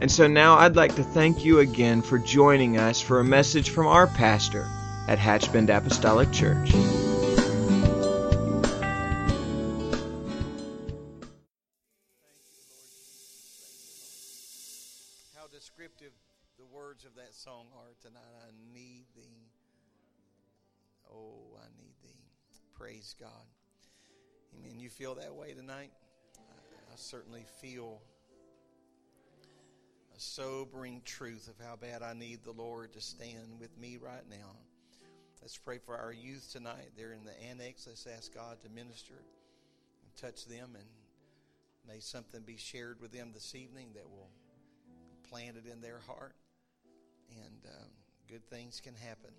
And so now I'd like to thank you again for joining us for a message from our pastor at Hatchbend Apostolic Church. How descriptive the words of that song are tonight. I need thee. Oh, I need thee. Praise God. Amen. You feel that way tonight? I certainly feel sobering truth of how bad I need the Lord to stand with me right now. Let's pray for our youth tonight. They're in the annex. Let's ask God to minister and touch them, and may something be shared with them this evening that will plant it in their heart, and um, good things can happen.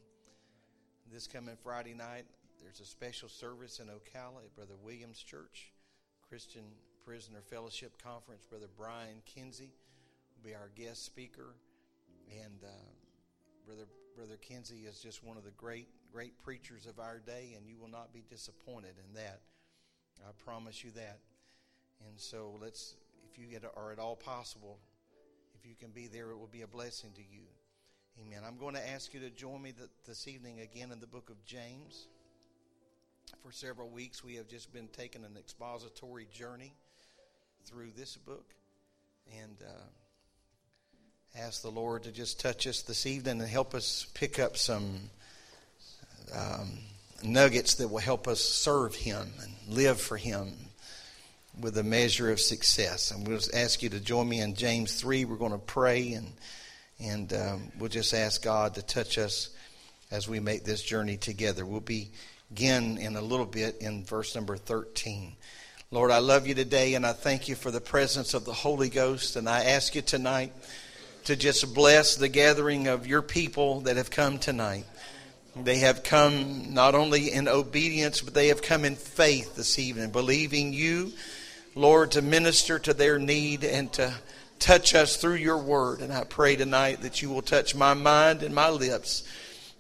This coming Friday night, there's a special service in Ocala at Brother Williams Church, Christian Prisoner Fellowship Conference. Brother Brian Kinsey be our guest speaker, and uh, brother brother Kinsey is just one of the great great preachers of our day, and you will not be disappointed in that. I promise you that. And so let's, if you get, are at all possible, if you can be there, it will be a blessing to you. Amen. I'm going to ask you to join me this evening again in the book of James. For several weeks, we have just been taking an expository journey through this book. And uh, ask the Lord to just touch us this evening and help us pick up some um, nuggets that will help us serve Him and live for Him with a measure of success. And we'll to ask you to join me in James 3. We're going to pray and, and um, we'll just ask God to touch us as we make this journey together. We'll begin in a little bit in verse number 13. Lord, I love you today and I thank you for the presence of the Holy Ghost. And I ask you tonight to just bless the gathering of your people that have come tonight. They have come not only in obedience, but they have come in faith this evening, believing you, Lord, to minister to their need and to touch us through your word. And I pray tonight that you will touch my mind and my lips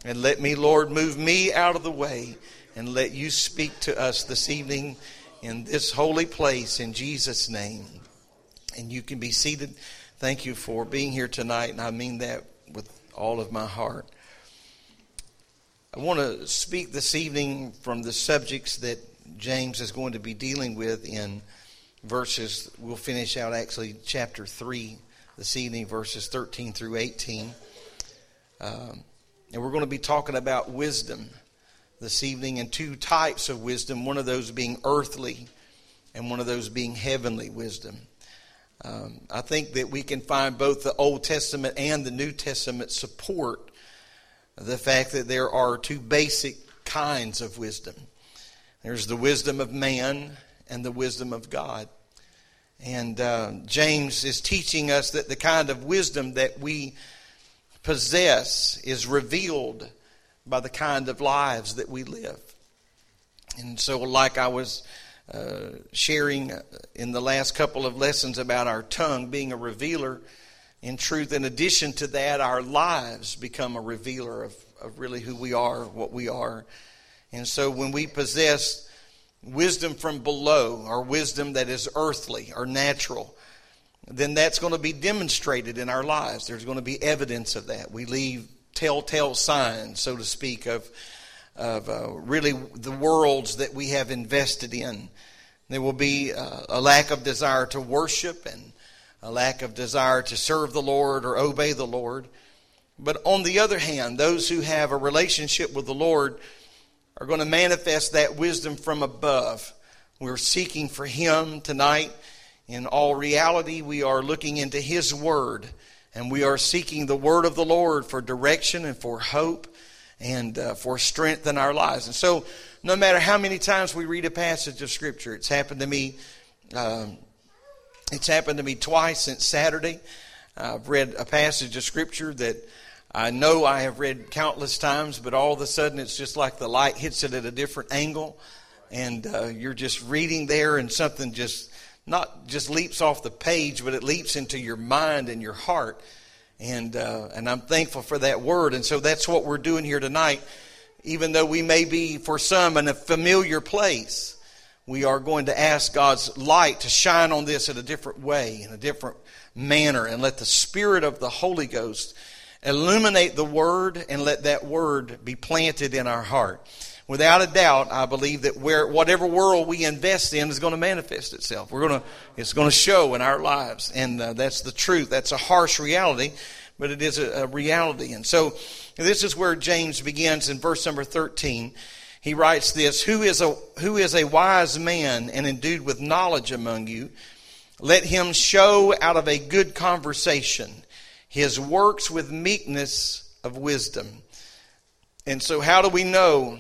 and let me, Lord, move me out of the way and let you speak to us this evening in this holy place in Jesus' name. And you can be seated. Thank you for being here tonight, and I mean that with all of my heart. I want to speak this evening from the subjects that James is going to be dealing with in verses, we'll finish out actually chapter 3 this evening, verses 13 through 18. Um, and we're going to be talking about wisdom this evening and two types of wisdom, one of those being earthly and one of those being heavenly wisdom. Um, I think that we can find both the Old Testament and the New Testament support the fact that there are two basic kinds of wisdom there's the wisdom of man and the wisdom of God. And uh, James is teaching us that the kind of wisdom that we possess is revealed by the kind of lives that we live. And so, like I was uh, sharing in the last couple of lessons about our tongue being a revealer. In truth, in addition to that, our lives become a revealer of, of really who we are, what we are. And so when we possess wisdom from below, or wisdom that is earthly or natural, then that's going to be demonstrated in our lives. There's going to be evidence of that. We leave telltale signs, so to speak, of of uh, really the worlds that we have invested in. There will be uh, a lack of desire to worship and a lack of desire to serve the Lord or obey the Lord. But on the other hand, those who have a relationship with the Lord are going to manifest that wisdom from above. We're seeking for Him tonight. In all reality, we are looking into His Word and we are seeking the Word of the Lord for direction and for hope and uh, for strength in our lives. And so, no matter how many times we read a passage of Scripture, it's happened to me. Um, it's happened to me twice since Saturday. I've read a passage of Scripture that I know I have read countless times, but all of a sudden it's just like the light hits it at a different angle, and uh, you're just reading there, and something just not just leaps off the page, but it leaps into your mind and your heart. And, uh, and I'm thankful for that word. And so that's what we're doing here tonight. Even though we may be, for some, in a familiar place, we are going to ask God's light to shine on this in a different way, in a different manner, and let the Spirit of the Holy Ghost illuminate the Word and let that Word be planted in our heart. Without a doubt, I believe that where whatever world we invest in is going to manifest itself. We're going to, it's going to show in our lives, and uh, that's the truth. That's a harsh reality, but it is a, a reality. And so, this is where James begins in verse number thirteen. He writes this: Who is a who is a wise man and endued with knowledge among you? Let him show out of a good conversation his works with meekness of wisdom. And so, how do we know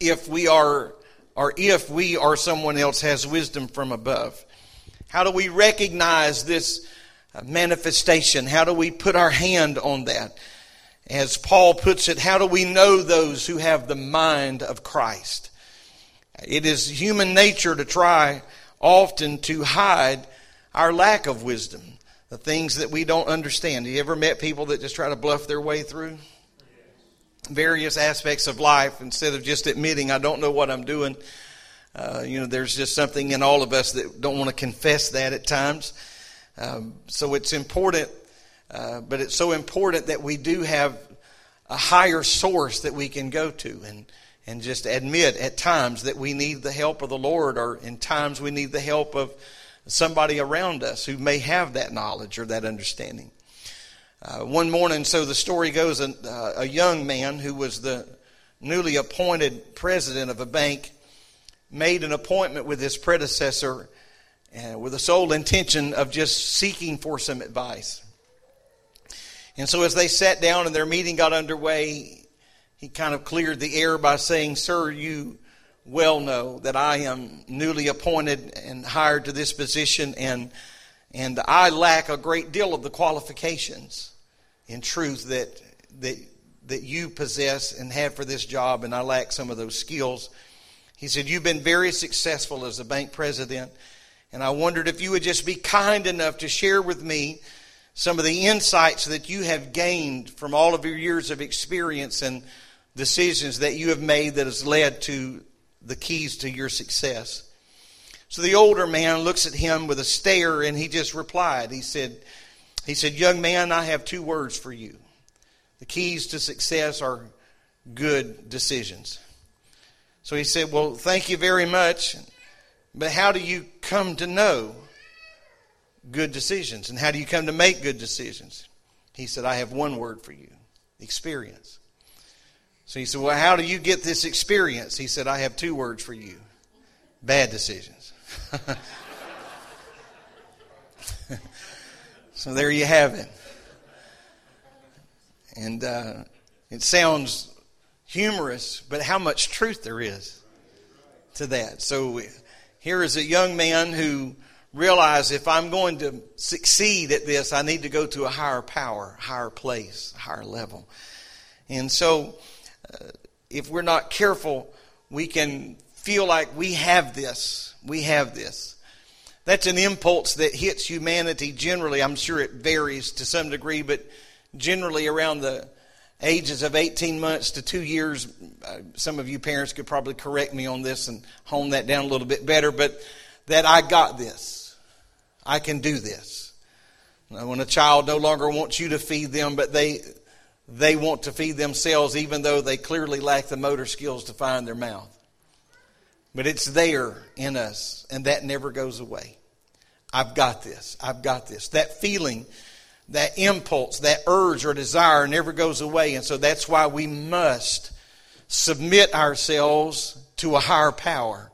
if we are, or if we or someone else has wisdom from above? How do we recognize this manifestation? How do we put our hand on that? As Paul puts it, how do we know those who have the mind of Christ? It is human nature to try often to hide our lack of wisdom, the things that we don't understand. Have you ever met people that just try to bluff their way through? Various aspects of life instead of just admitting, I don't know what I'm doing. Uh, you know, there's just something in all of us that don't want to confess that at times. Um, so it's important, uh, but it's so important that we do have a higher source that we can go to. And and just admit at times that we need the help of the Lord, or in times we need the help of somebody around us who may have that knowledge or that understanding. Uh, one morning, so the story goes, a, uh, a young man who was the newly appointed president of a bank made an appointment with his predecessor uh, with the sole intention of just seeking for some advice. And so, as they sat down and their meeting got underway, he kind of cleared the air by saying, Sir, you well know that I am newly appointed and hired to this position, and, and I lack a great deal of the qualifications in truth that, that, that you possess and have for this job, and I lack some of those skills. He said, You've been very successful as a bank president, and I wondered if you would just be kind enough to share with me some of the insights that you have gained from all of your years of experience and decisions that you have made that has led to the keys to your success. So the older man looks at him with a stare and he just replied. He said, he said, Young man, I have two words for you. The keys to success are good decisions. So he said, Well, thank you very much. But how do you come to know good decisions? And how do you come to make good decisions? He said, I have one word for you experience. So he said, Well, how do you get this experience? He said, I have two words for you bad decisions. so there you have it. And uh, it sounds humorous, but how much truth there is to that. So here is a young man who realized if I'm going to succeed at this, I need to go to a higher power, higher place, higher level. And so uh, if we're not careful, we can feel like we have this. We have this. That's an impulse that hits humanity generally. I'm sure it varies to some degree, but generally around the ages of 18 months to two years. Uh, some of you parents could probably correct me on this and hone that down a little bit better, but that I got this. I can do this. When a child no longer wants you to feed them, but they they want to feed themselves even though they clearly lack the motor skills to find their mouth. But it's there in us, and that never goes away. I've got this. I've got this. That feeling, that impulse, that urge or desire never goes away. And so that's why we must submit ourselves to a higher power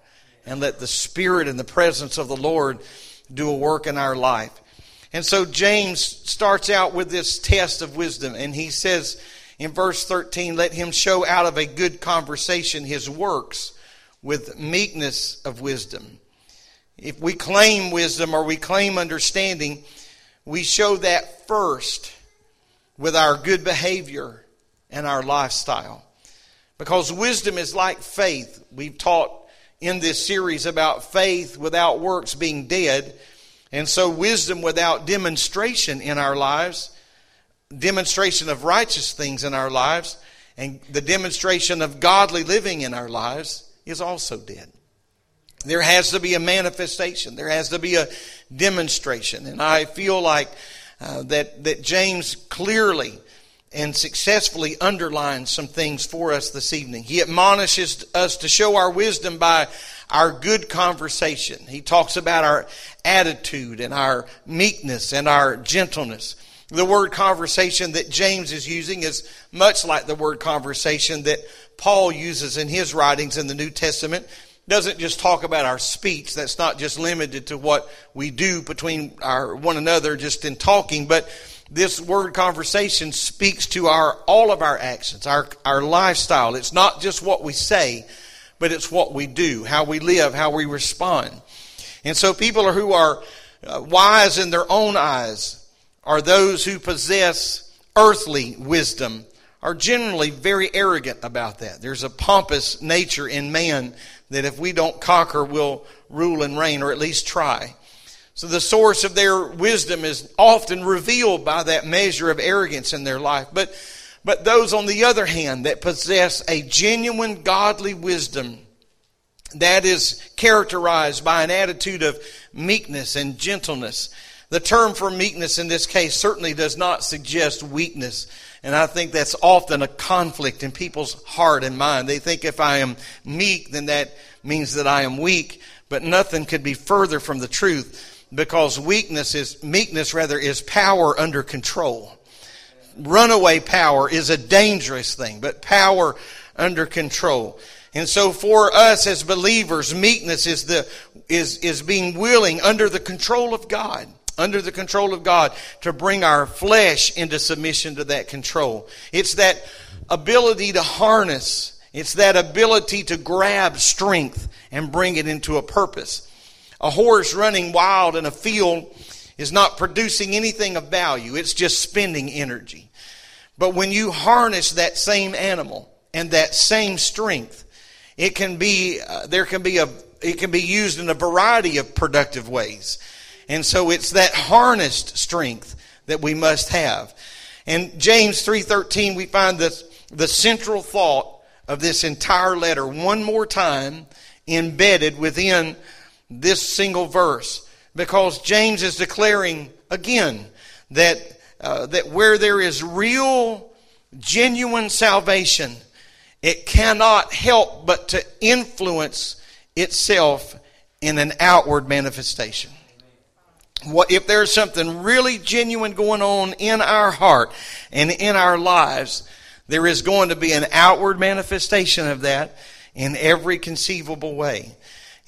and let the Spirit and the presence of the Lord do a work in our life. And so James starts out with this test of wisdom, and he says in verse 13, Let him show out of a good conversation his works with meekness of wisdom. If we claim wisdom or we claim understanding, we show that first with our good behavior and our lifestyle. Because wisdom is like faith. We've taught in this series about faith without works being dead. And so, wisdom without demonstration in our lives, demonstration of righteous things in our lives, and the demonstration of godly living in our lives is also dead. There has to be a manifestation. There has to be a demonstration. And I feel like uh, that, that James clearly and successfully underlines some things for us this evening. He admonishes us to show our wisdom by our good conversation. He talks about our attitude and our meekness and our gentleness. The word conversation that James is using is much like the word conversation that Paul uses in his writings in the New Testament doesn't just talk about our speech. That's not just limited to what we do between our one another just in talking, but this word conversation speaks to our all of our actions, our our lifestyle. It's not just what we say, but it's what we do, how we live, how we respond. And so people who are uh, wise in their own eyes are those who possess earthly wisdom are generally very arrogant about that. There's a pompous nature in man that if we don't conquer, we'll rule and reign, or at least try. So the source of their wisdom is often revealed by that measure of arrogance in their life. But, but those, on the other hand, that possess a genuine godly wisdom that is characterized by an attitude of meekness and gentleness. The term for meekness in this case certainly does not suggest weakness. And I think that's often a conflict in people's heart and mind. They think if I am meek, then that means that I am weak. But nothing could be further from the truth because weakness is, meekness rather, is power under control. Runaway power is a dangerous thing, but power under control. And so for us as believers, meekness is the, is, is being willing under the control of God under the control of God to bring our flesh into submission to that control. It's that ability to harness. It's that ability to grab strength and bring it into a purpose. A horse running wild in a field is not producing anything of value. It's just spending energy. But when you harness that same animal and that same strength, it can be, uh, there can be a, it can be used in a variety of productive ways. And so it's that harnessed strength that we must have. And James 3:13 we find the the central thought of this entire letter one more time embedded within this single verse because James is declaring again that uh, that where there is real genuine salvation it cannot help but to influence itself in an outward manifestation what, if there's something really genuine going on in our heart and in our lives, there is going to be an outward manifestation of that in every conceivable way.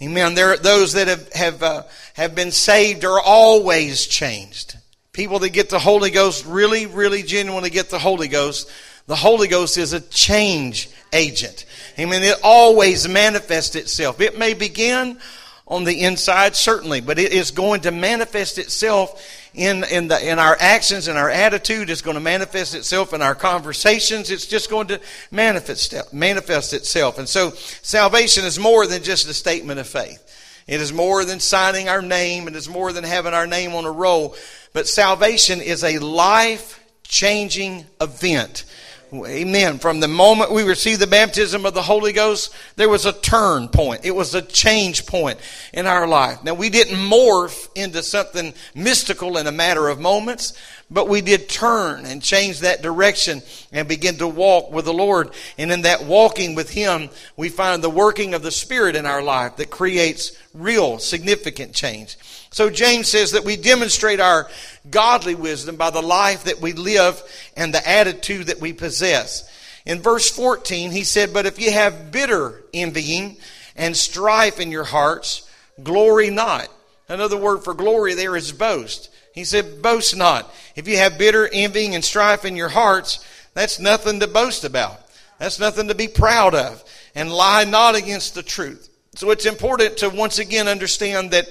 Amen. There, those that have have uh, have been saved are always changed. People that get the Holy Ghost really, really genuinely get the Holy Ghost. The Holy Ghost is a change agent. Amen. It always manifests itself. It may begin on the inside, certainly, but it is going to manifest itself in, in, the, in our actions and our attitude. It's going to manifest itself in our conversations. It's just going to manifest, manifest itself. And so salvation is more than just a statement of faith. It is more than signing our name. And It is more than having our name on a roll. But salvation is a life changing event Amen. From the moment we received the baptism of the Holy Ghost, there was a turn point. It was a change point in our life. Now, we didn't morph into something mystical in a matter of moments, but we did turn and change that direction and begin to walk with the Lord. And in that walking with Him, we find the working of the Spirit in our life that creates real significant change. So James says that we demonstrate our godly wisdom by the life that we live and the attitude that we possess. In verse 14, he said, But if you have bitter envying and strife in your hearts, glory not. Another word for glory there is boast. He said, Boast not. If you have bitter envying and strife in your hearts, that's nothing to boast about. That's nothing to be proud of. And lie not against the truth. So it's important to once again understand that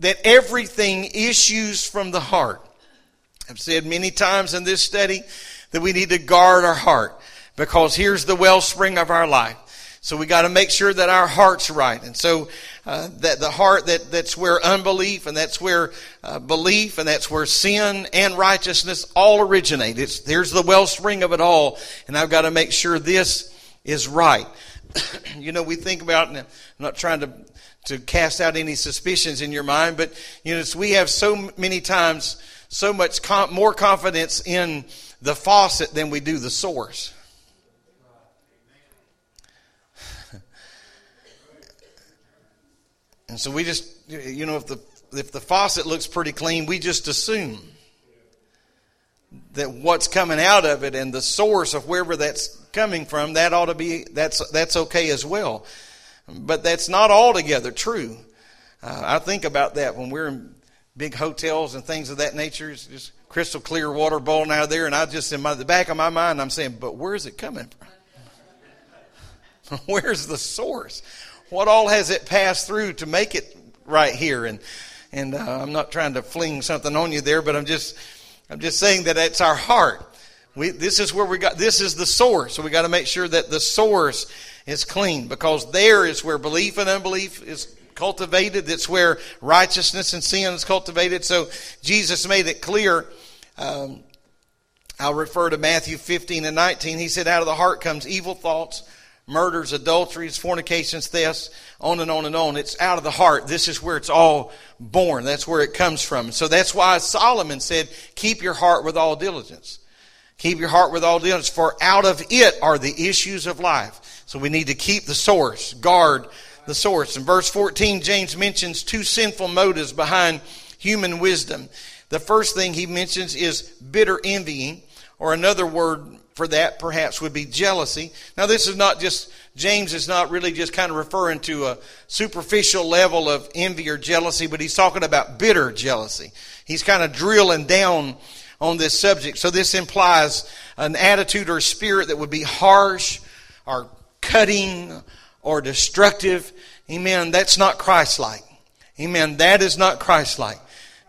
that everything issues from the heart. I've said many times in this study that we need to guard our heart because here's the wellspring of our life. So we got to make sure that our heart's right. And so uh, that the heart that that's where unbelief and that's where uh, belief and that's where sin and righteousness all originate. It's there's the wellspring of it all, and I've got to make sure this is right. you know, we think about. And I'm not trying to to cast out any suspicions in your mind, but you know, we have so many times so much com- more confidence in the faucet than we do the source. And so we just, you know, if the if the faucet looks pretty clean, we just assume that what's coming out of it and the source of wherever that's coming from, that ought to be that's that's okay as well. But that's not altogether true. Uh, I think about that when we're in big hotels and things of that nature. It's just crystal clear water boiling out of there, and I just in my, the back of my mind, I'm saying, but where's it coming from? Where's the source? What all has it passed through to make it right here? And and uh, I'm not trying to fling something on you there, but I'm just I'm just saying that it's our heart. We, this is where we got. This is the source. So we got to make sure that the source is clean because there is where belief and unbelief is cultivated. That's where righteousness and sin is cultivated. So Jesus made it clear. Um, I'll refer to Matthew 15 and 19. He said, "Out of the heart comes evil thoughts." Murders, adulteries, fornications, thefts, on and on and on. It's out of the heart. This is where it's all born. That's where it comes from. So that's why Solomon said, keep your heart with all diligence. Keep your heart with all diligence, for out of it are the issues of life. So we need to keep the source, guard the source. In verse 14, James mentions two sinful motives behind human wisdom. The first thing he mentions is bitter envying, or another word for that perhaps would be jealousy. Now, this is not just, James is not really just kind of referring to a superficial level of envy or jealousy, but he's talking about bitter jealousy. He's kind of drilling down on this subject. So, this implies an attitude or spirit that would be harsh or cutting or destructive. Amen. That's not Christ like. Amen. That is not Christ like.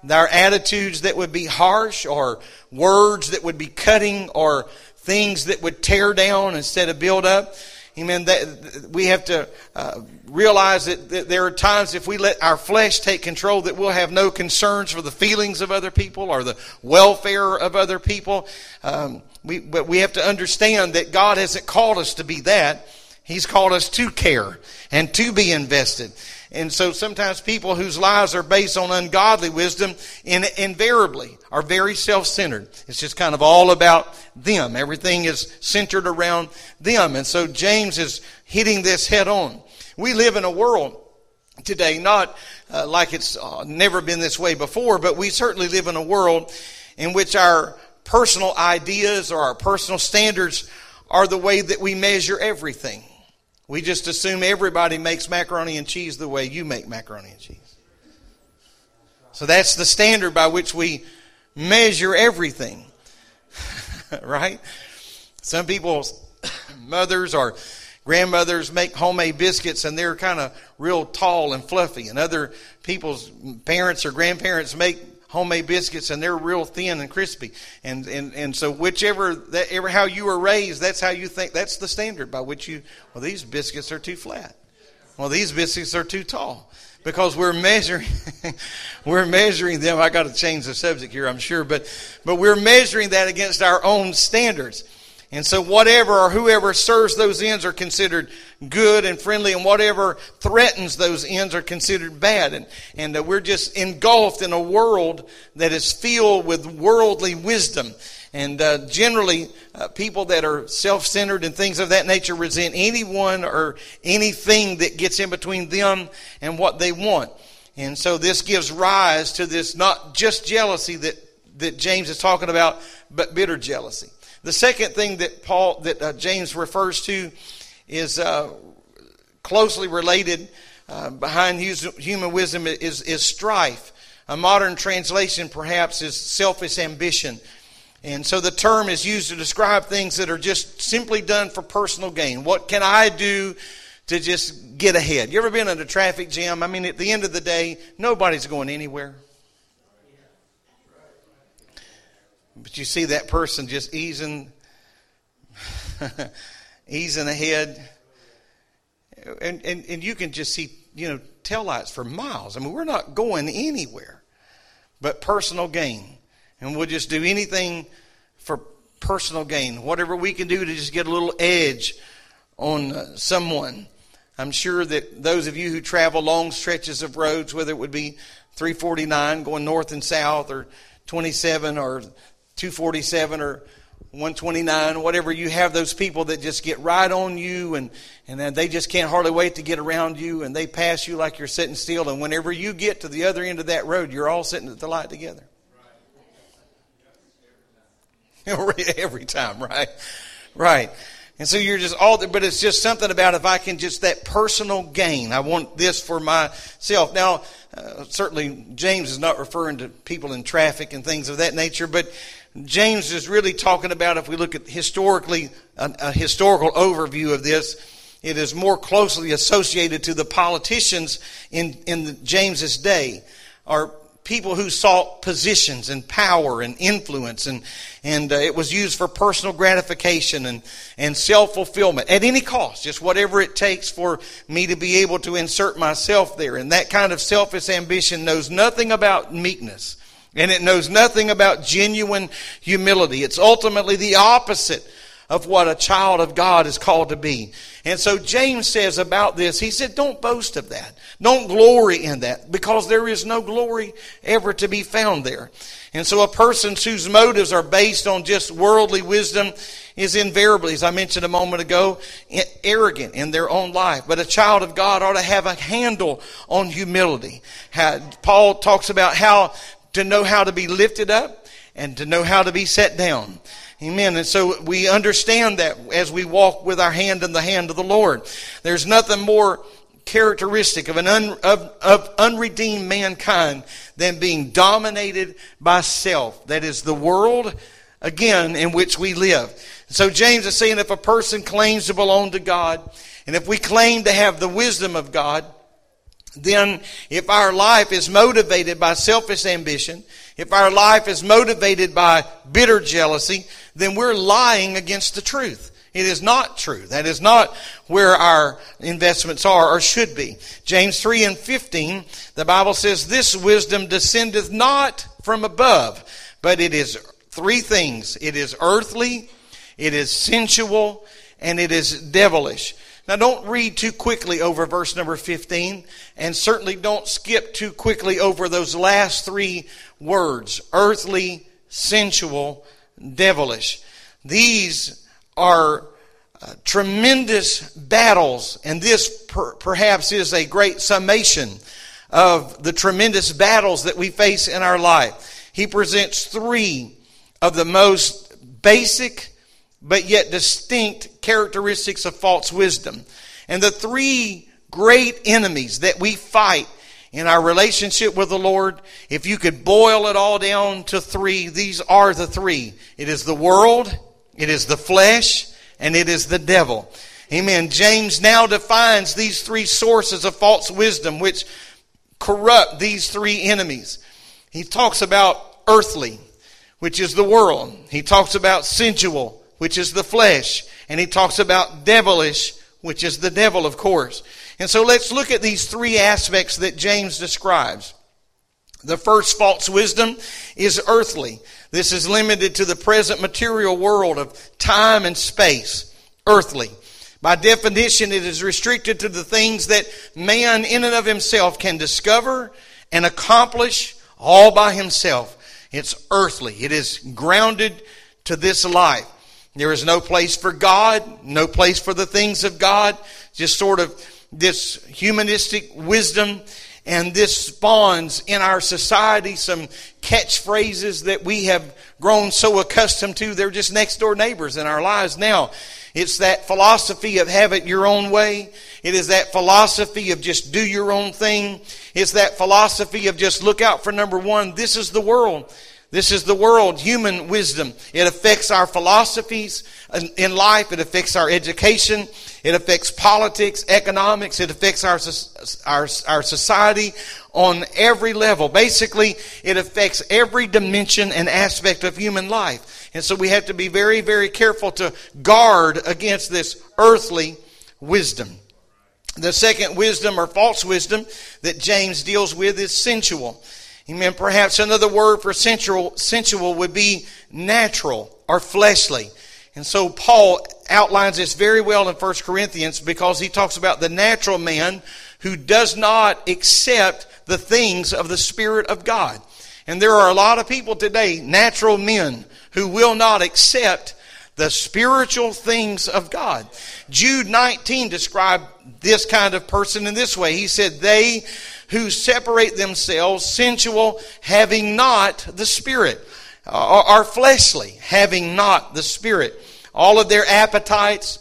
There are attitudes that would be harsh or words that would be cutting or things that would tear down instead of build up. Amen. That, we have to uh, realize that, that, there are times if we let our flesh take control that we'll have no concerns for the feelings of other people or the welfare of other people. Um, we, but we have to understand that God hasn't called us to be that. He's called us to care and to be invested. And so sometimes people whose lives are based on ungodly wisdom in, invariably are very self-centered. It's just kind of all about them. Everything is centered around them. And so James is hitting this head on. We live in a world today, not uh, like it's uh, never been this way before, but we certainly live in a world in which our personal ideas or our personal standards are the way that we measure everything. We just assume everybody makes macaroni and cheese the way you make macaroni and cheese. So that's the standard by which we measure everything. right? Some people's mothers or grandmothers make homemade biscuits and they're kind of real tall and fluffy. And other people's parents or grandparents make homemade biscuits and they're real thin and crispy. And, and, and so whichever, that, ever how you were raised, that's how you think, that's the standard by which you, well, these biscuits are too flat. Well, these biscuits are too tall because we're measuring, we're measuring them. I got to change the subject here, I'm sure, but, but we're measuring that against our own standards. And so whatever or whoever serves those ends are considered good and friendly, and whatever threatens those ends are considered bad. And, and uh, we're just engulfed in a world that is filled with worldly wisdom. And uh, generally, uh, people that are self centered and things of that nature resent anyone or anything that gets in between them and what they want. And so this gives rise to this not just jealousy that, that James is talking about, but bitter jealousy. The second thing that Paul that uh, James refers to is uh, closely related uh, behind human wisdom is, is strife. A modern translation, perhaps, is selfish ambition. And so the term is used to describe things that are just simply done for personal gain. What can I do to just get ahead? You ever been in a traffic jam? I mean, at the end of the day, nobody's going anywhere. But you see that person just easing, easing ahead. And, and, and you can just see, you know, tail lights for miles. I mean, we're not going anywhere but personal gain. And we'll just do anything for personal gain. Whatever we can do to just get a little edge on uh, someone. I'm sure that those of you who travel long stretches of roads, whether it would be 349 going north and south, or 27 or 247 or 129, whatever, you have those people that just get right on you and, and then they just can't hardly wait to get around you and they pass you like you're sitting still. And whenever you get to the other end of that road, you're all sitting at the light together. Every time, right? Right. And so you're just all there, but it's just something about if I can just that personal gain. I want this for myself. Now, uh, certainly James is not referring to people in traffic and things of that nature, but James is really talking about if we look at historically a, a historical overview of this, it is more closely associated to the politicians in in James's day, or people who sought positions and power and influence and and uh, it was used for personal gratification and and self-fulfillment at any cost just whatever it takes for me to be able to insert myself there. And that kind of selfish ambition knows nothing about meekness and it knows nothing about genuine humility it's ultimately the opposite of what a child of God is called to be. And so James says about this, he said, don't boast of that. Don't glory in that because there is no glory ever to be found there. And so a person whose motives are based on just worldly wisdom is invariably, as I mentioned a moment ago, arrogant in their own life. But a child of God ought to have a handle on humility. Paul talks about how to know how to be lifted up and to know how to be set down. Amen. And so we understand that as we walk with our hand in the hand of the Lord. There's nothing more characteristic of an un, of, of unredeemed mankind than being dominated by self. That is the world, again, in which we live. So James is saying if a person claims to belong to God, and if we claim to have the wisdom of God, then if our life is motivated by selfish ambition, if our life is motivated by bitter jealousy, then we're lying against the truth. It is not true. That is not where our investments are or should be. James 3 and 15, the Bible says, This wisdom descendeth not from above, but it is three things. It is earthly, it is sensual, and it is devilish. Now, don't read too quickly over verse number 15, and certainly don't skip too quickly over those last three words earthly, sensual, devilish. These are uh, tremendous battles, and this per- perhaps is a great summation of the tremendous battles that we face in our life. He presents three of the most basic but yet distinct characteristics of false wisdom. And the three great enemies that we fight in our relationship with the Lord, if you could boil it all down to three, these are the three. It is the world, it is the flesh, and it is the devil. Amen. James now defines these three sources of false wisdom which corrupt these three enemies. He talks about earthly, which is the world. He talks about sensual, which is the flesh. And he talks about devilish, which is the devil, of course. And so let's look at these three aspects that James describes. The first false wisdom is earthly. This is limited to the present material world of time and space. Earthly. By definition, it is restricted to the things that man in and of himself can discover and accomplish all by himself. It's earthly. It is grounded to this life. There is no place for God, no place for the things of God, just sort of this humanistic wisdom. And this spawns in our society some catchphrases that we have grown so accustomed to. They're just next door neighbors in our lives now. It's that philosophy of have it your own way. It is that philosophy of just do your own thing. It's that philosophy of just look out for number one. This is the world. This is the world, human wisdom. It affects our philosophies in life. It affects our education. It affects politics, economics. It affects our, our, our society on every level. Basically, it affects every dimension and aspect of human life. And so we have to be very, very careful to guard against this earthly wisdom. The second wisdom or false wisdom that James deals with is sensual. Amen. Perhaps another word for sensual, sensual would be natural or fleshly. And so Paul outlines this very well in 1 Corinthians because he talks about the natural man who does not accept the things of the Spirit of God. And there are a lot of people today, natural men, who will not accept the spiritual things of God. Jude 19 described this kind of person in this way. He said, They who separate themselves sensual, having not the Spirit, are fleshly, having not the Spirit. All of their appetites,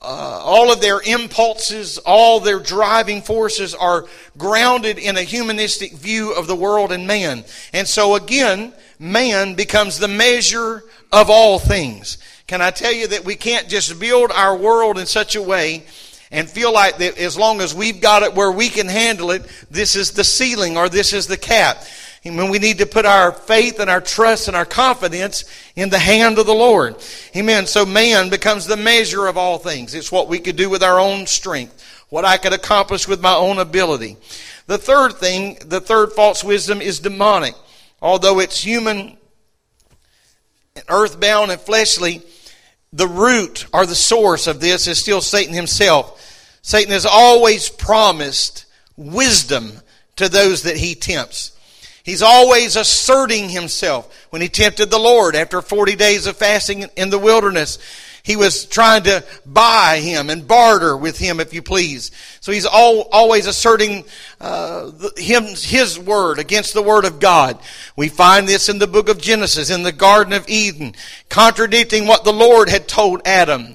uh, all of their impulses, all their driving forces are grounded in a humanistic view of the world and man. And so again, man becomes the measure of all things. Can I tell you that we can't just build our world in such a way and feel like that as long as we've got it where we can handle it, this is the ceiling or this is the cap. Amen. We need to put our faith and our trust and our confidence in the hand of the Lord. Amen. So man becomes the measure of all things. It's what we could do with our own strength, what I could accomplish with my own ability. The third thing, the third false wisdom is demonic. Although it's human, and earthbound, and fleshly, the root or the source of this is still Satan himself. Satan has always promised wisdom to those that he tempts. He's always asserting himself. When he tempted the Lord after 40 days of fasting in the wilderness, he was trying to buy him and barter with him, if you please. So he's all, always asserting uh, him, his word against the word of God. We find this in the book of Genesis, in the Garden of Eden, contradicting what the Lord had told Adam.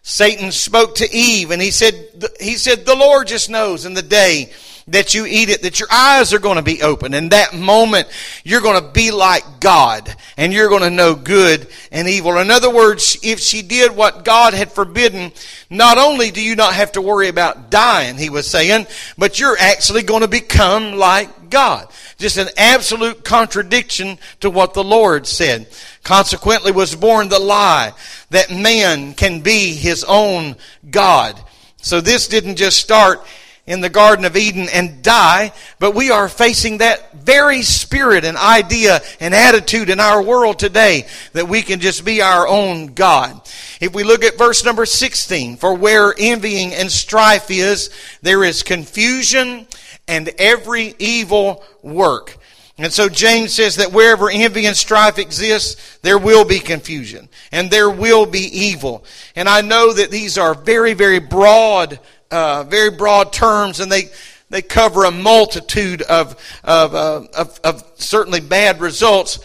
Satan spoke to Eve and he said, he said, the Lord just knows in the day that you eat it, that your eyes are going to be open. In that moment, you're going to be like God and you're going to know good and evil. In other words, if she did what God had forbidden, not only do you not have to worry about dying, he was saying, but you're actually going to become like God. Just an absolute contradiction to what the Lord said. Consequently was born the lie that man can be his own God. So this didn't just start in the Garden of Eden and die, but we are facing that very spirit and idea and attitude in our world today that we can just be our own God. If we look at verse number 16, for where envying and strife is, there is confusion and every evil work. And so James says that wherever envy and strife exists, there will be confusion and there will be evil. And I know that these are very, very broad, uh, very broad terms and they, they cover a multitude of, of, uh, of, of certainly bad results.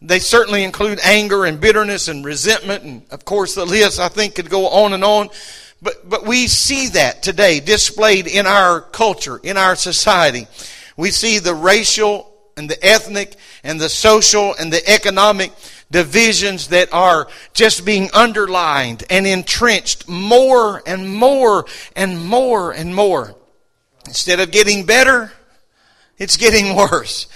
They certainly include anger and bitterness and resentment. And of course, the list I think could go on and on. But, but we see that today displayed in our culture, in our society. We see the racial and the ethnic and the social and the economic divisions that are just being underlined and entrenched more and more and more and more. Instead of getting better, it's getting worse.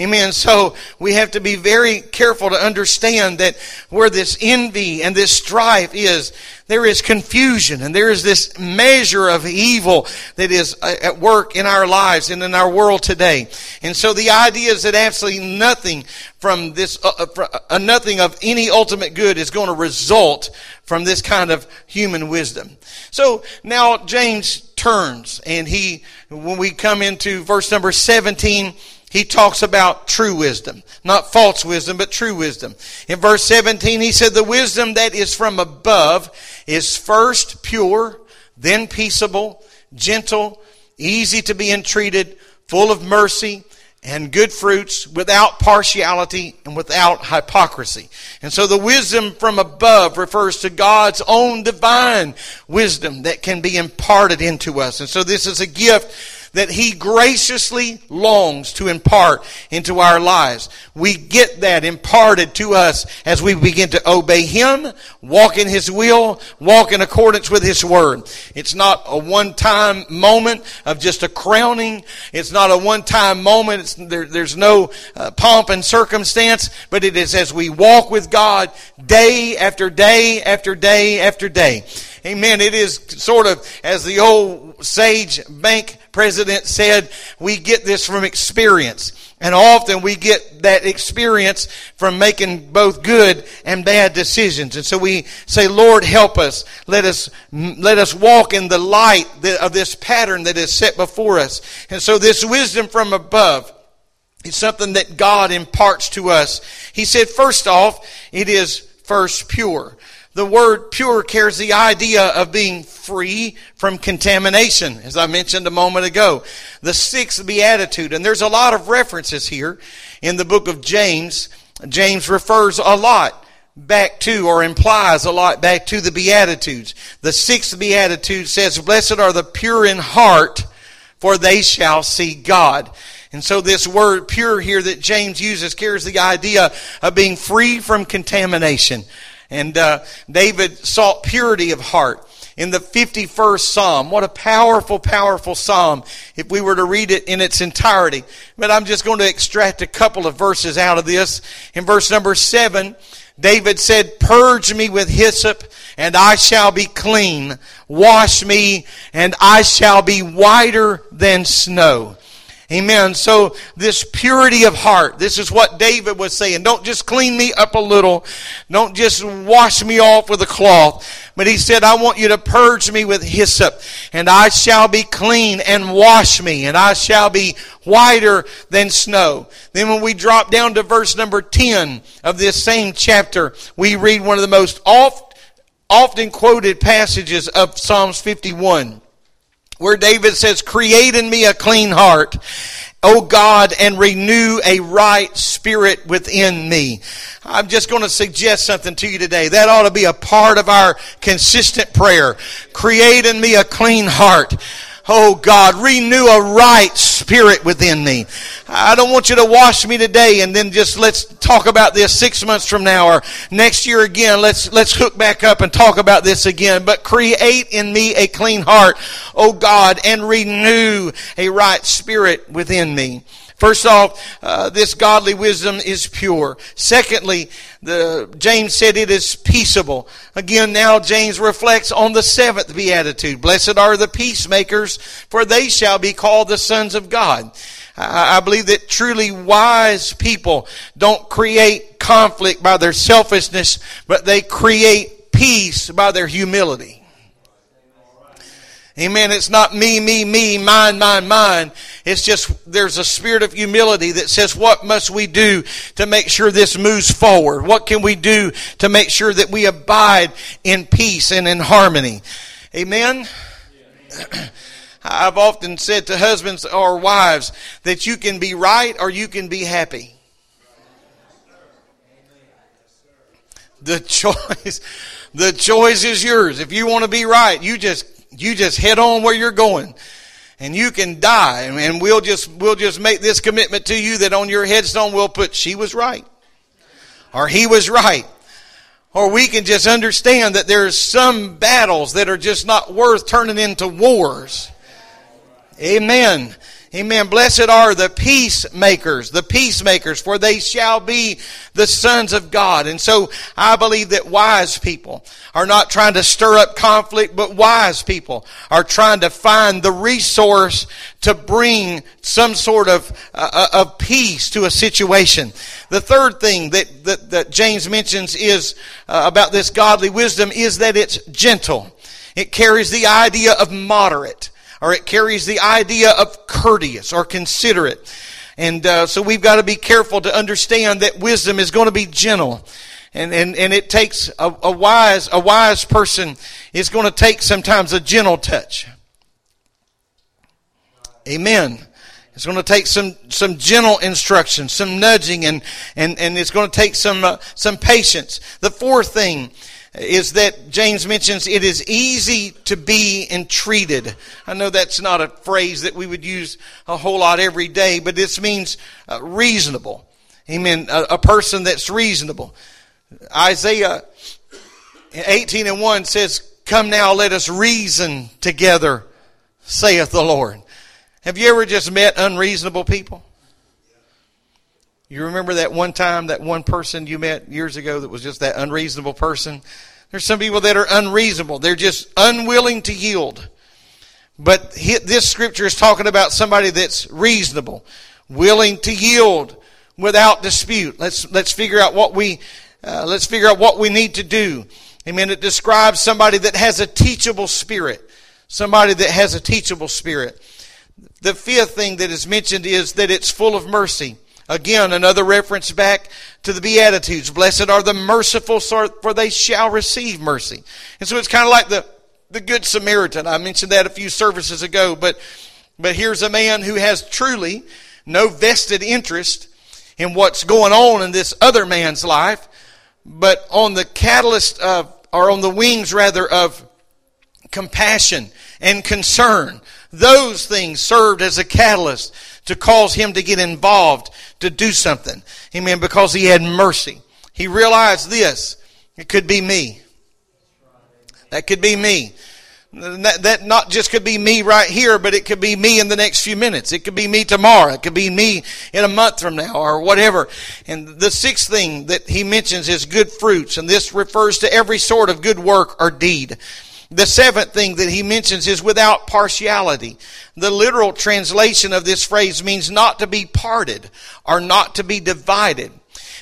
Amen. So we have to be very careful to understand that where this envy and this strife is, there is confusion and there is this measure of evil that is uh, at work in our lives and in our world today. And so the idea is that absolutely nothing from this, uh, uh, uh, nothing of any ultimate good is going to result from this kind of human wisdom. So now James turns and he, when we come into verse number 17, he talks about true wisdom. Not false wisdom, but true wisdom. In verse 17, he said, The wisdom that is from above is first pure, then peaceable, gentle, easy to be entreated, full of mercy and good fruits, without partiality and without hypocrisy. And so the wisdom from above refers to God's own divine wisdom that can be imparted into us. And so this is a gift that He graciously longs to impart into our lives. We get that imparted to us as we begin to obey Him, walk in His will, walk in accordance with His Word. It's not a one-time moment of just a crowning. It's not a one-time moment. There, there's no uh, pomp and circumstance, but it is as we walk with God day after day after day after day. Amen. It is sort of, as the old sage bank president said, we get this from experience. And often we get that experience from making both good and bad decisions. And so we say, Lord, help us. Let us, let us walk in the light of this pattern that is set before us. And so this wisdom from above, is something that God imparts to us. He said, first off, it is first pure. The word pure carries the idea of being free from contamination, as I mentioned a moment ago. The sixth beatitude, and there's a lot of references here in the book of James. James refers a lot back to or implies a lot back to the beatitudes. The sixth beatitude says, blessed are the pure in heart, for they shall see God. And so this word pure here that James uses carries the idea of being free from contamination. And uh, David sought purity of heart in the 51st Psalm. What a powerful, powerful Psalm if we were to read it in its entirety. But I'm just going to extract a couple of verses out of this. In verse number 7, David said, Purge me with hyssop, and I shall be clean. Wash me, and I shall be whiter than snow. Amen. So this purity of heart, this is what David was saying. Don't just clean me up a little. Don't just wash me off with a cloth. But he said, I want you to purge me with hyssop and I shall be clean and wash me and I shall be whiter than snow. Then when we drop down to verse number 10 of this same chapter, we read one of the most oft, often quoted passages of Psalms 51 where David says, create in me a clean heart, O God, and renew a right spirit within me. I'm just going to suggest something to you today. That ought to be a part of our consistent prayer. Create in me a clean heart. Oh God, renew a right spirit within me. I don't want you to wash me today and then just let's talk about this six months from now or next year again. Let's, let's hook back up and talk about this again. But create in me a clean heart, oh God, and renew a right spirit within me. First off, uh, this godly wisdom is pure. Secondly, the, James said it is peaceable. Again, now James reflects on the seventh beatitude. Blessed are the peacemakers, for they shall be called the sons of God. I, I believe that truly wise people don't create conflict by their selfishness, but they create peace by their humility. Amen. It's not me, me, me, mine, mine, mine. It's just there's a spirit of humility that says, what must we do to make sure this moves forward? What can we do to make sure that we abide in peace and in harmony? Amen. I've often said to husbands or wives that you can be right or you can be happy. The choice, the choice is yours. If you want to be right, you just you just head on where you're going. And you can die. And we'll just, we'll just make this commitment to you that on your headstone we'll put, she was right. Or he was right. Or we can just understand that there's some battles that are just not worth turning into wars. Amen. Amen. Blessed are the peacemakers, the peacemakers, for they shall be the sons of God. And so I believe that wise people are not trying to stir up conflict, but wise people are trying to find the resource to bring some sort of, uh, uh of peace to a situation. The third thing that, that, that James mentions is uh, about this godly wisdom is that it's gentle. It carries the idea of moderate or it carries the idea of courteous or considerate. And uh, so we've got to be careful to understand that wisdom is going to be gentle. And, and, and it takes a, a wise, a wise person is going to take sometimes a gentle touch. Amen. It's going to take some, some gentle instruction, some nudging, and, and, and it's going to take some, uh, some patience. The fourth thing is that James mentions it is easy to be entreated. I know that's not a phrase that we would use a whole lot every day, but this means uh, reasonable. Amen. A, a person that's reasonable. Isaiah 18 and 1 says, Come now, let us reason together, saith the Lord. Have you ever just met unreasonable people? You remember that one time, that one person you met years ago that was just that unreasonable person? There's some people that are unreasonable. They're just unwilling to yield. But this scripture is talking about somebody that's reasonable, willing to yield without dispute. Let's, let's figure out what we, uh, let's figure out what we need to do. Amen. It describes somebody that has a teachable spirit. Somebody that has a teachable spirit. The fifth thing that is mentioned is that it's full of mercy. Again, another reference back to the Beatitudes. Blessed are the merciful, for they shall receive mercy. And so it's kind of like the, the Good Samaritan. I mentioned that a few services ago, but, but here's a man who has truly no vested interest in what's going on in this other man's life, but on the catalyst of, or on the wings rather, of compassion and concern. Those things served as a catalyst to cause him to get involved to do something. Amen. Because he had mercy. He realized this. It could be me. That could be me. That, that not just could be me right here, but it could be me in the next few minutes. It could be me tomorrow. It could be me in a month from now or whatever. And the sixth thing that he mentions is good fruits. And this refers to every sort of good work or deed. The seventh thing that he mentions is without partiality. The literal translation of this phrase means not to be parted or not to be divided.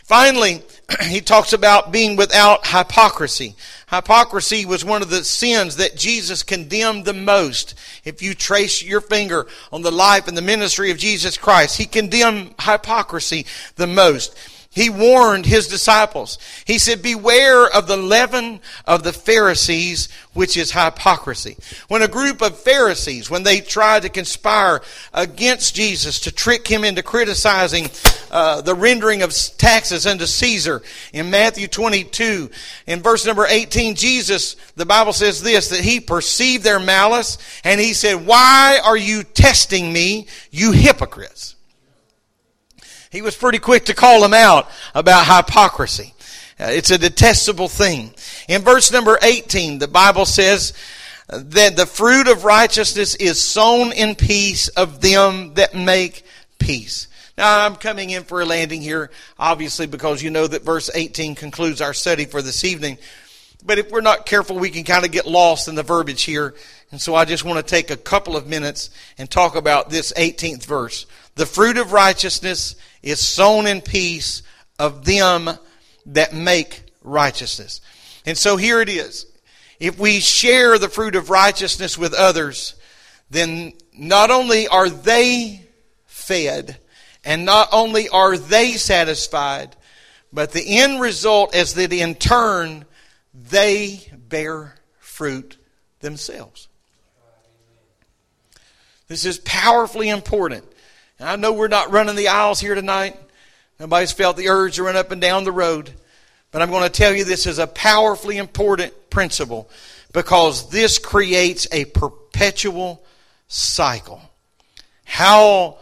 Finally, he talks about being without hypocrisy. Hypocrisy was one of the sins that Jesus condemned the most. If you trace your finger on the life and the ministry of Jesus Christ, he condemned hypocrisy the most he warned his disciples. He said, Beware of the leaven of the Pharisees, which is hypocrisy. When a group of Pharisees, when they tried to conspire against Jesus to trick him into criticizing uh, the rendering of taxes unto Caesar in Matthew 22, in verse number 18, Jesus, the Bible says this, that he perceived their malice and he said, Why are you testing me, you hypocrites? He was pretty quick to call them out about hypocrisy. Uh, it's a detestable thing. In verse number 18, the Bible says that the fruit of righteousness is sown in peace of them that make peace. Now, I'm coming in for a landing here, obviously, because you know that verse 18 concludes our study for this evening. But if we're not careful, we can kind of get lost in the verbiage here. And so I just want to take a couple of minutes and talk about this 18th verse. The fruit of righteousness is sown in peace of them that make righteousness. And so here it is. If we share the fruit of righteousness with others, then not only are they fed, and not only are they satisfied, but the end result is that in turn, they bear fruit themselves. This is powerfully important. And I know we're not running the aisles here tonight. Nobody's felt the urge to run up and down the road. But I'm going to tell you this is a powerfully important principle because this creates a perpetual cycle. How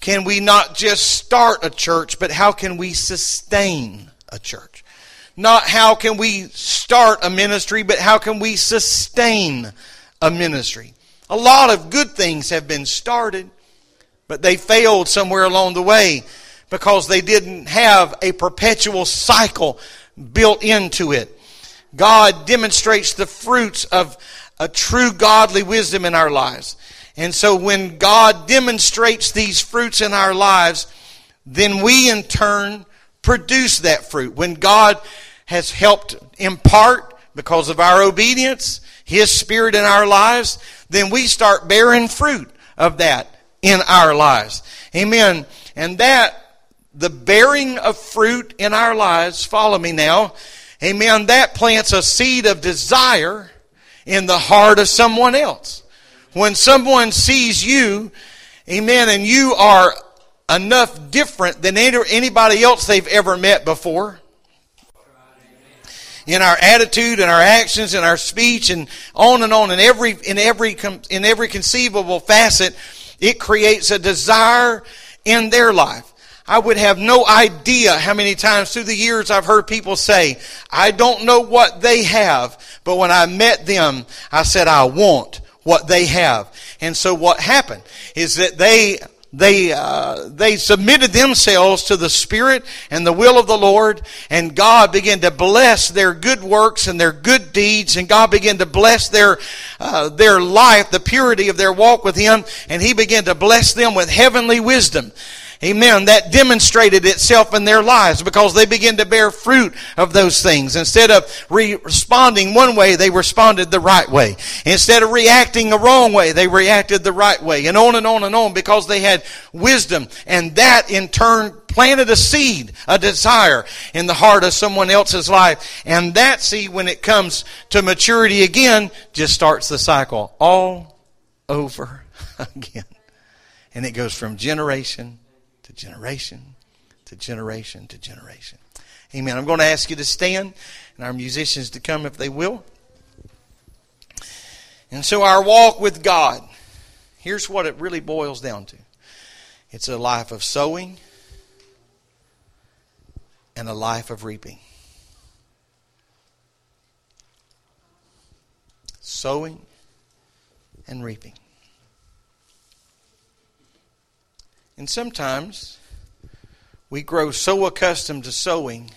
can we not just start a church, but how can we sustain a church? Not how can we start a ministry, but how can we sustain a ministry? A lot of good things have been started. But they failed somewhere along the way because they didn't have a perpetual cycle built into it. God demonstrates the fruits of a true godly wisdom in our lives. And so when God demonstrates these fruits in our lives, then we in turn produce that fruit. When God has helped impart because of our obedience, His Spirit in our lives, then we start bearing fruit of that in our lives. Amen. And that, the bearing of fruit in our lives, follow me now. Amen. That plants a seed of desire in the heart of someone else. When someone sees you, amen, and you are enough different than anybody else they've ever met before, in our attitude and our actions and our speech and on and on in every in every in every conceivable facet it creates a desire in their life I would have no idea how many times through the years I've heard people say, I don't know what they have, but when I met them, I said, I want what they have. And so what happened is that they they uh, they submitted themselves to the spirit and the will of the lord and god began to bless their good works and their good deeds and god began to bless their uh, their life the purity of their walk with him and he began to bless them with heavenly wisdom Amen. That demonstrated itself in their lives because they began to bear fruit of those things. Instead of re- responding one way, they responded the right way. Instead of reacting the wrong way, they reacted the right way. And on and on and on because they had wisdom. And that in turn planted a seed, a desire in the heart of someone else's life. And that seed, when it comes to maturity again, just starts the cycle all over again. And it goes from generation generation to generation to generation. Amen. I'm going to ask you to stand and our musicians to come if they will. And so, our walk with God, here's what it really boils down to it's a life of sowing and a life of reaping. Sowing and reaping. And sometimes we grow so accustomed to sowing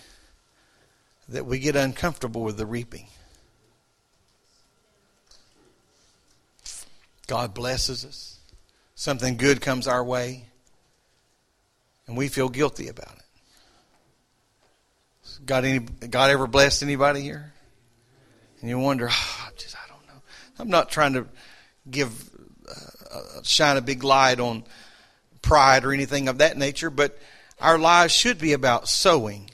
that we get uncomfortable with the reaping. God blesses us. Something good comes our way, and we feel guilty about it. God, any, God ever blessed anybody here? And you wonder, oh, just, I don't know. I'm not trying to give, uh, shine a big light on pride or anything of that nature, but our lives should be about sowing.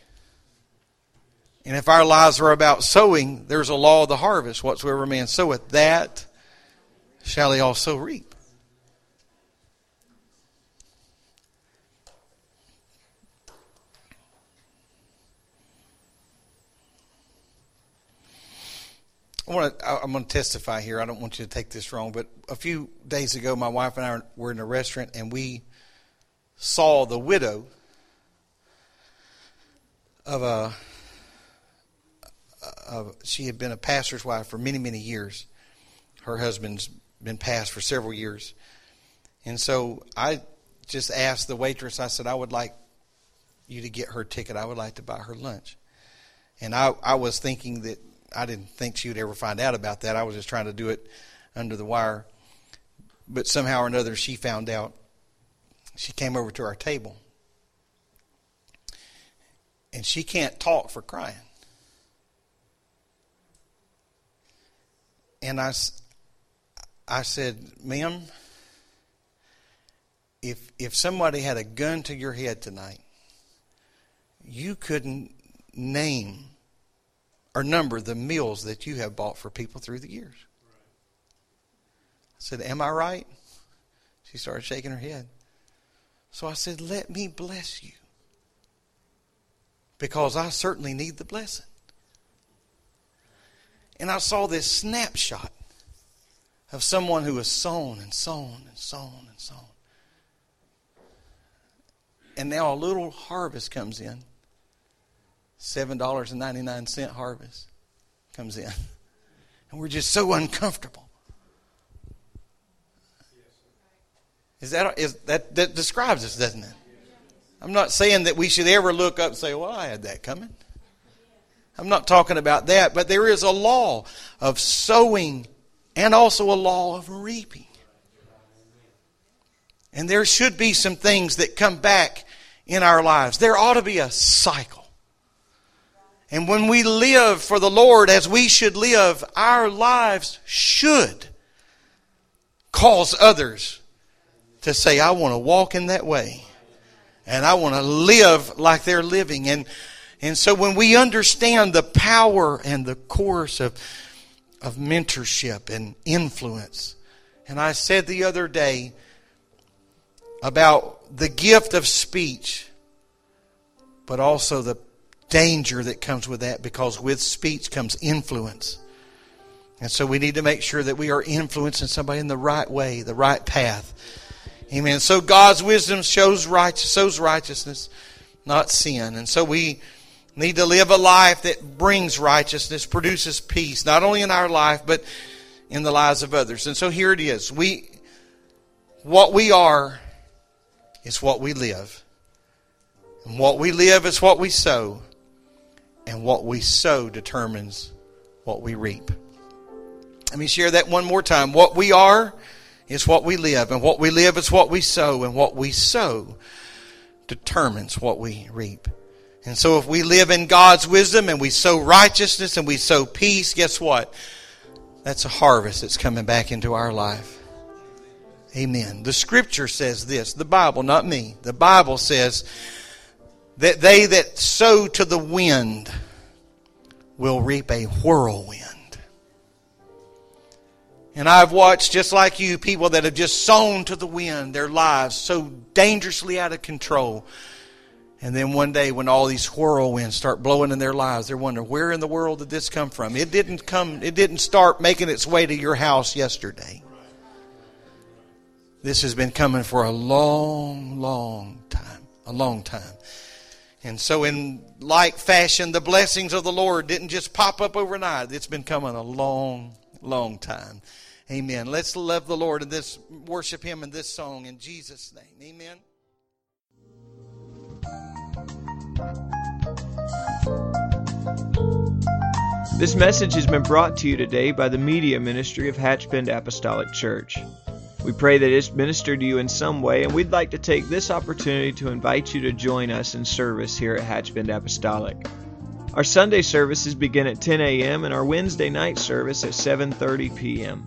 And if our lives are about sowing, there's a law of the harvest. Whatsoever man soweth, that shall he also reap. I want to, I'm going to testify here. I don't want you to take this wrong, but a few days ago, my wife and I were in a restaurant and we saw the widow of a of, she had been a pastor's wife for many many years. Her husband's been passed for several years. And so i just asked the waitress i said i would like you to get her ticket. I would like to buy her lunch. And i i was thinking that i didn't think she would ever find out about that. I was just trying to do it under the wire. But somehow or another she found out she came over to our table. And she can't talk for crying. And I, I said, ma'am, if, if somebody had a gun to your head tonight, you couldn't name or number the meals that you have bought for people through the years. I said, Am I right? She started shaking her head. So I said, Let me bless you. Because I certainly need the blessing. And I saw this snapshot of someone who has sown and sown and sown and sown. And now a little harvest comes in. $7.99 harvest comes in. And we're just so uncomfortable. Is that, is that, that describes us, doesn't it? I'm not saying that we should ever look up and say, well, I had that coming. I'm not talking about that, but there is a law of sowing and also a law of reaping. And there should be some things that come back in our lives. There ought to be a cycle. And when we live for the Lord as we should live, our lives should cause others to say, I want to walk in that way. And I want to live like they're living. And, and so when we understand the power and the course of, of mentorship and influence, and I said the other day about the gift of speech, but also the danger that comes with that because with speech comes influence. And so we need to make sure that we are influencing somebody in the right way, the right path. Amen. So God's wisdom shows righteous, righteousness, not sin. And so we need to live a life that brings righteousness, produces peace, not only in our life, but in the lives of others. And so here it is. We, what we are is what we live. And what we live is what we sow. And what we sow determines what we reap. Let me share that one more time. What we are is what we live, and what we live is what we sow, and what we sow determines what we reap. And so if we live in God's wisdom and we sow righteousness and we sow peace, guess what? That's a harvest that's coming back into our life. Amen. The scripture says this, the Bible, not me. The Bible says that they that sow to the wind will reap a whirlwind. And I've watched, just like you, people that have just sown to the wind their lives so dangerously out of control. And then one day, when all these whirlwinds start blowing in their lives, they're wondering, where in the world did this come from? It didn't come, it didn't start making its way to your house yesterday. This has been coming for a long, long time. A long time. And so, in like fashion, the blessings of the Lord didn't just pop up overnight. It's been coming a long, long time. Amen. Let's love the Lord and this worship Him in this song in Jesus' name. Amen. This message has been brought to you today by the media ministry of Hatchbend Apostolic Church. We pray that it's ministered to you in some way, and we'd like to take this opportunity to invite you to join us in service here at Hatchbend Apostolic. Our Sunday services begin at 10 a.m. and our Wednesday night service at 7:30 p.m.